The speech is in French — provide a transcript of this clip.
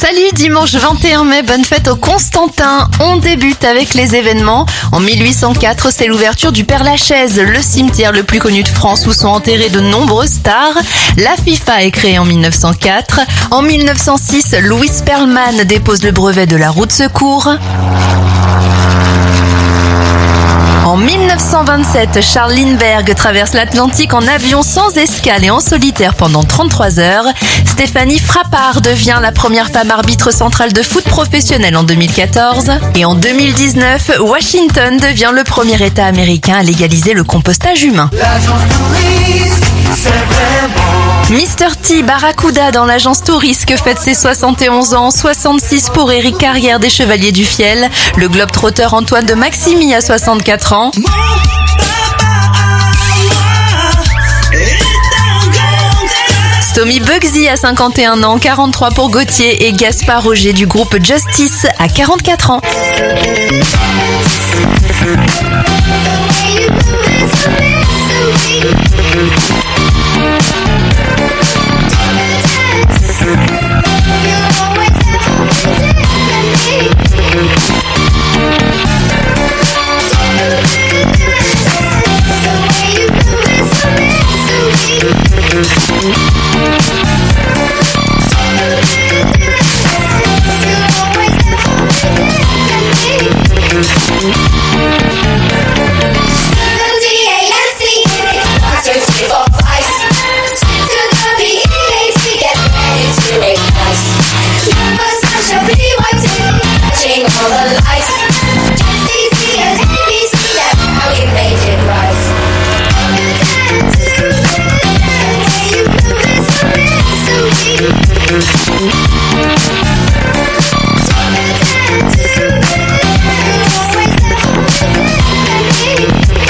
Salut, dimanche 21 mai, bonne fête au Constantin. On débute avec les événements. En 1804, c'est l'ouverture du Père Lachaise, le cimetière le plus connu de France où sont enterrés de nombreuses stars. La FIFA est créée en 1904. En 1906, Louis Perlman dépose le brevet de la roue de secours. En 1927, Charles Lindbergh traverse l'Atlantique en avion sans escale et en solitaire pendant 33 heures. Stéphanie Frappard devient la première femme arbitre centrale de foot professionnel en 2014. Et en 2019, Washington devient le premier État américain à légaliser le compostage humain. Mr. T Barracuda dans l'agence Tourisque fête ses 71 ans, 66 pour Eric Carrière des Chevaliers du Fiel, le globe-trotter Antoine de Maximi à 64 ans. Tommy Bugsy à 51 ans, 43 pour Gauthier et Gaspard Roger du groupe Justice à 44 ans. Thank